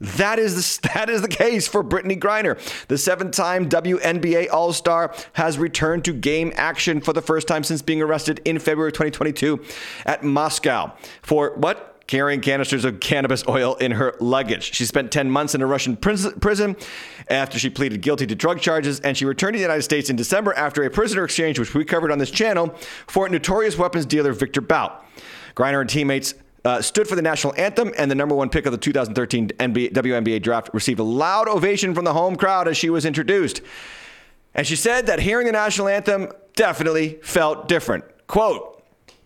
That is the, that is the case for Brittney Griner. The seven-time WNBA All-Star has returned to game action for the first time since being arrested in February 2022 at Moscow for what? Carrying canisters of cannabis oil in her luggage. She spent 10 months in a Russian prison after she pleaded guilty to drug charges, and she returned to the United States in December after a prisoner exchange, which we covered on this channel, for notorious weapons dealer Victor Bout. Griner and teammates uh, stood for the national anthem, and the number one pick of the 2013 NBA, WNBA draft received a loud ovation from the home crowd as she was introduced. And she said that hearing the national anthem definitely felt different. Quote,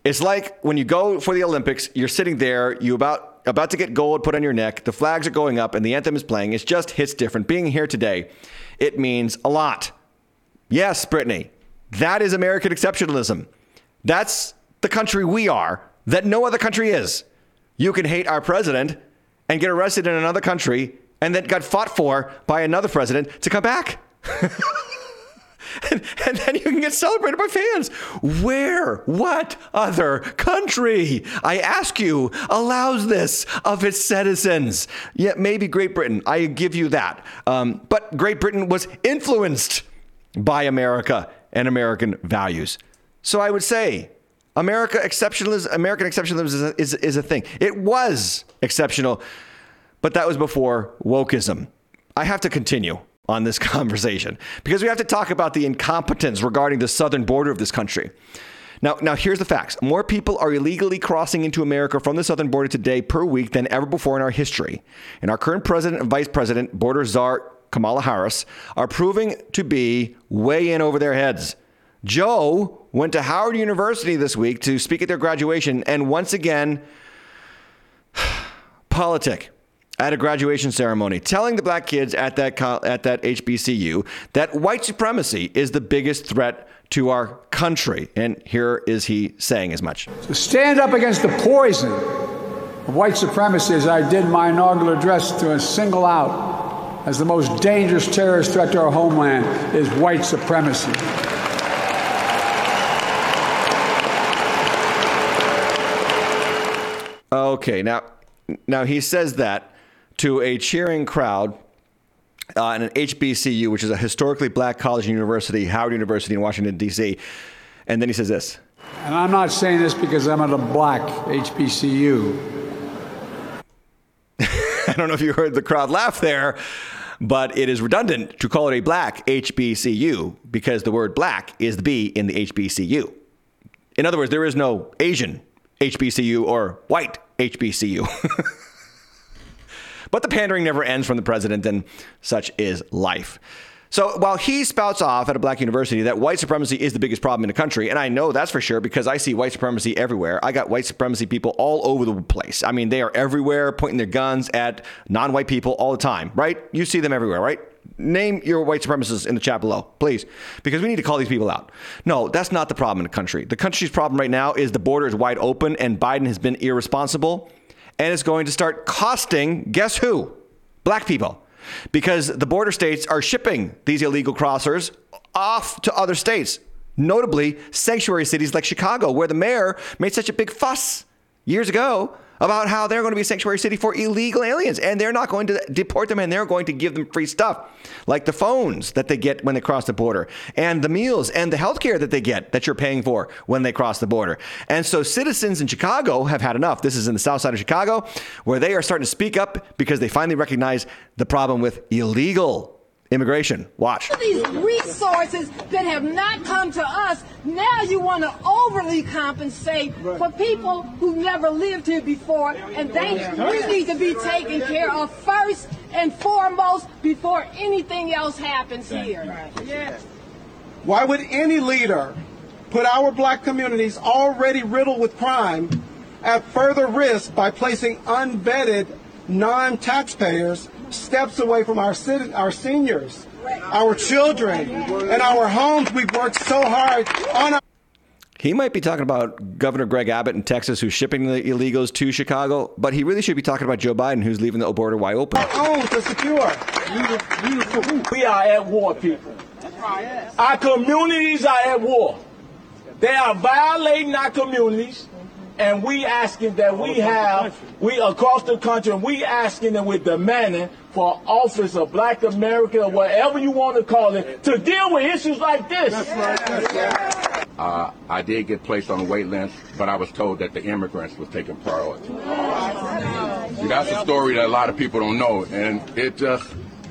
it's like when you go for the Olympics, you're sitting there, you about about to get gold put on your neck, the flags are going up, and the anthem is playing. It just hits different. Being here today, it means a lot. Yes, Brittney, that is American exceptionalism. That's the country we are that no other country is. You can hate our president and get arrested in another country and then got fought for by another president to come back. and, and then you can get celebrated by fans. Where, what other country, I ask you, allows this of its citizens? Yeah, maybe Great Britain. I give you that. Um, but Great Britain was influenced by America and American values. So I would say America exceptionalism, American exceptionalism is a, is, is a thing. It was exceptional, but that was before wokeism. I have to continue on this conversation because we have to talk about the incompetence regarding the southern border of this country. Now, now here's the facts. More people are illegally crossing into America from the southern border today per week than ever before in our history. And our current president and vice president, border czar Kamala Harris, are proving to be way in over their heads. Joe went to Howard University this week to speak at their graduation, and once again, politic at a graduation ceremony, telling the black kids at that at that HBCU that white supremacy is the biggest threat to our country. And here is he saying as much. To stand up against the poison of white supremacy, as I did my inaugural address, to single out as the most dangerous terrorist threat to our homeland is white supremacy. Okay, now now he says that to a cheering crowd uh, and an HBCU, which is a historically black college and university, Howard University in Washington, D.C. And then he says this. And I'm not saying this because I'm at a black HBCU. I don't know if you heard the crowd laugh there, but it is redundant to call it a black HBCU because the word black is the B in the HBCU. In other words, there is no Asian HBCU or white HBCU. but the pandering never ends from the president, and such is life. So while he spouts off at a black university that white supremacy is the biggest problem in the country, and I know that's for sure because I see white supremacy everywhere. I got white supremacy people all over the place. I mean, they are everywhere pointing their guns at non white people all the time, right? You see them everywhere, right? Name your white supremacists in the chat below, please, because we need to call these people out. No, that's not the problem in the country. The country's problem right now is the border is wide open and Biden has been irresponsible and it's going to start costing, guess who? Black people because the border states are shipping these illegal crossers off to other states, notably sanctuary cities like Chicago, where the mayor made such a big fuss years ago about how they're going to be a sanctuary city for illegal aliens and they're not going to deport them and they're going to give them free stuff like the phones that they get when they cross the border and the meals and the health care that they get that you're paying for when they cross the border. And so citizens in Chicago have had enough. This is in the south side of Chicago where they are starting to speak up because they finally recognize the problem with illegal immigration. Watch. These resources that have not come to us, now you want to overly compensate for people who never lived here before, and they we need to be taken care of first and foremost before anything else happens here. Yes. Why would any leader put our black communities already riddled with crime at further risk by placing unvetted non-taxpayers steps away from our our seniors, our children, and our homes. We've worked so hard on. Our- he might be talking about Governor Greg Abbott in Texas, who's shipping the illegals to Chicago, but he really should be talking about Joe Biden, who's leaving the border wide open. Our homes are secure. We are at war, people. Our communities are at war. They are violating our communities and we asking that we have, we across the country, and we asking and we're demanding for office of Black America or whatever you want to call it to deal with issues like this. Uh, I did get placed on a wait list, but I was told that the immigrants was taking priority. See, that's a story that a lot of people don't know, and it just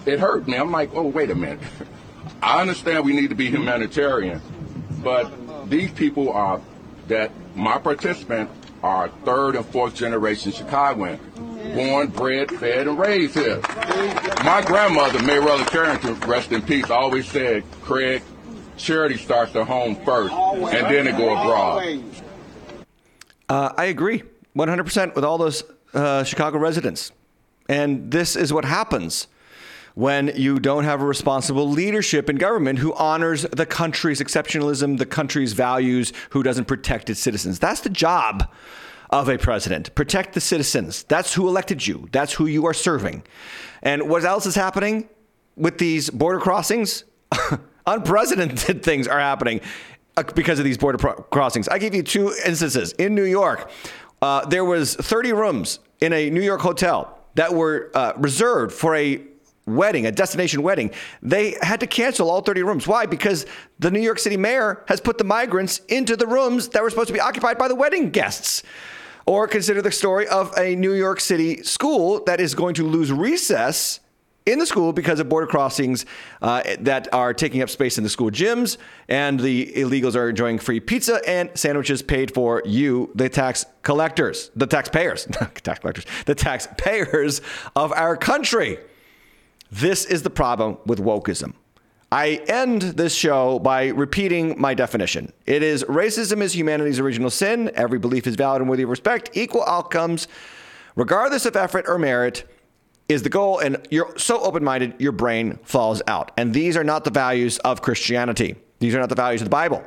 it hurt me. I'm like, oh, wait a minute. I understand we need to be humanitarian, but these people are that my participants are third and fourth generation Chicagoan, born, bred, fed, and raised here. My grandmother, Mayrella Carrington, rest in peace, always said, Craig, charity starts at home first, and then it go abroad. Uh, I agree 100% with all those uh, Chicago residents. And this is what happens when you don't have a responsible leadership in government who honors the country's exceptionalism, the country's values, who doesn't protect its citizens. That's the job of a president. Protect the citizens. That's who elected you. That's who you are serving. And what else is happening with these border crossings? Unprecedented things are happening uh, because of these border pro- crossings. I give you two instances. In New York, uh, there was 30 rooms in a New York hotel that were uh, reserved for a wedding, a destination wedding, they had to cancel all 30 rooms. Why? Because the New York City mayor has put the migrants into the rooms that were supposed to be occupied by the wedding guests. Or consider the story of a New York City school that is going to lose recess in the school because of border crossings uh, that are taking up space in the school gyms, and the illegals are enjoying free pizza and sandwiches paid for you, the tax collectors, the taxpayers, not tax collectors, the taxpayers of our country. This is the problem with wokeism. I end this show by repeating my definition. It is racism is humanity's original sin. Every belief is valid and worthy of respect. Equal outcomes, regardless of effort or merit, is the goal. And you're so open minded, your brain falls out. And these are not the values of Christianity. These are not the values of the Bible.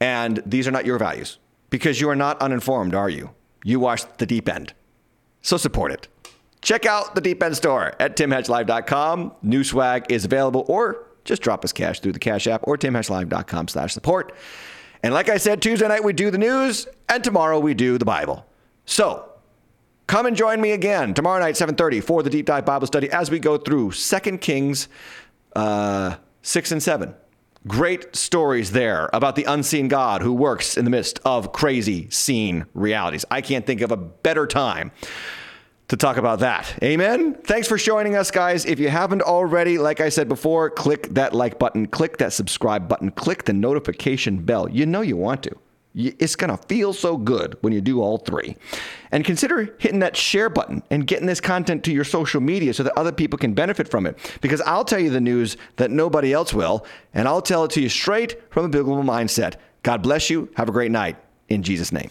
And these are not your values because you are not uninformed, are you? You watched the deep end. So support it. Check out the Deep End store at timhatchlive.com. New swag is available, or just drop us cash through the Cash App or timhatchlive.com slash support. And like I said, Tuesday night we do the news, and tomorrow we do the Bible. So Come and join me again tomorrow night, 7:30, for the deep dive Bible study as we go through 2 Kings uh, 6 and 7. Great stories there about the unseen God who works in the midst of crazy seen realities. I can't think of a better time to talk about that. Amen. Thanks for joining us, guys. If you haven't already, like I said before, click that like button, click that subscribe button, click the notification bell. You know you want to. It's going to feel so good when you do all three. And consider hitting that share button and getting this content to your social media so that other people can benefit from it. Because I'll tell you the news that nobody else will, and I'll tell it to you straight from a biblical mindset. God bless you. Have a great night. In Jesus' name.